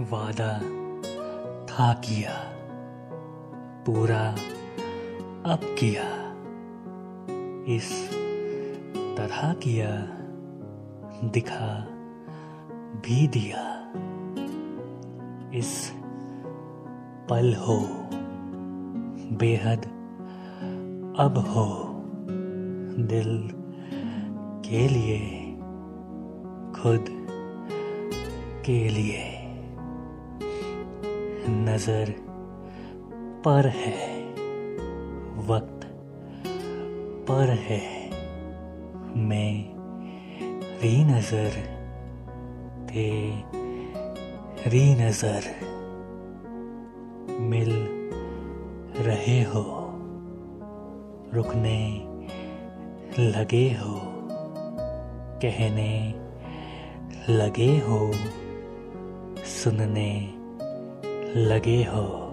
वादा था किया, पूरा अब किया। इस तरह किया, दिखा भी दिया। इस पल हो, बेहद अब हो, दिल के लिए, खुद के लिए। नज़र पर है। वक्त पर है। मैं री नज़र थे री नज़र मिल रहे हो। रुकने लगे हो। कहने लगे हो। सुनने लगे हो।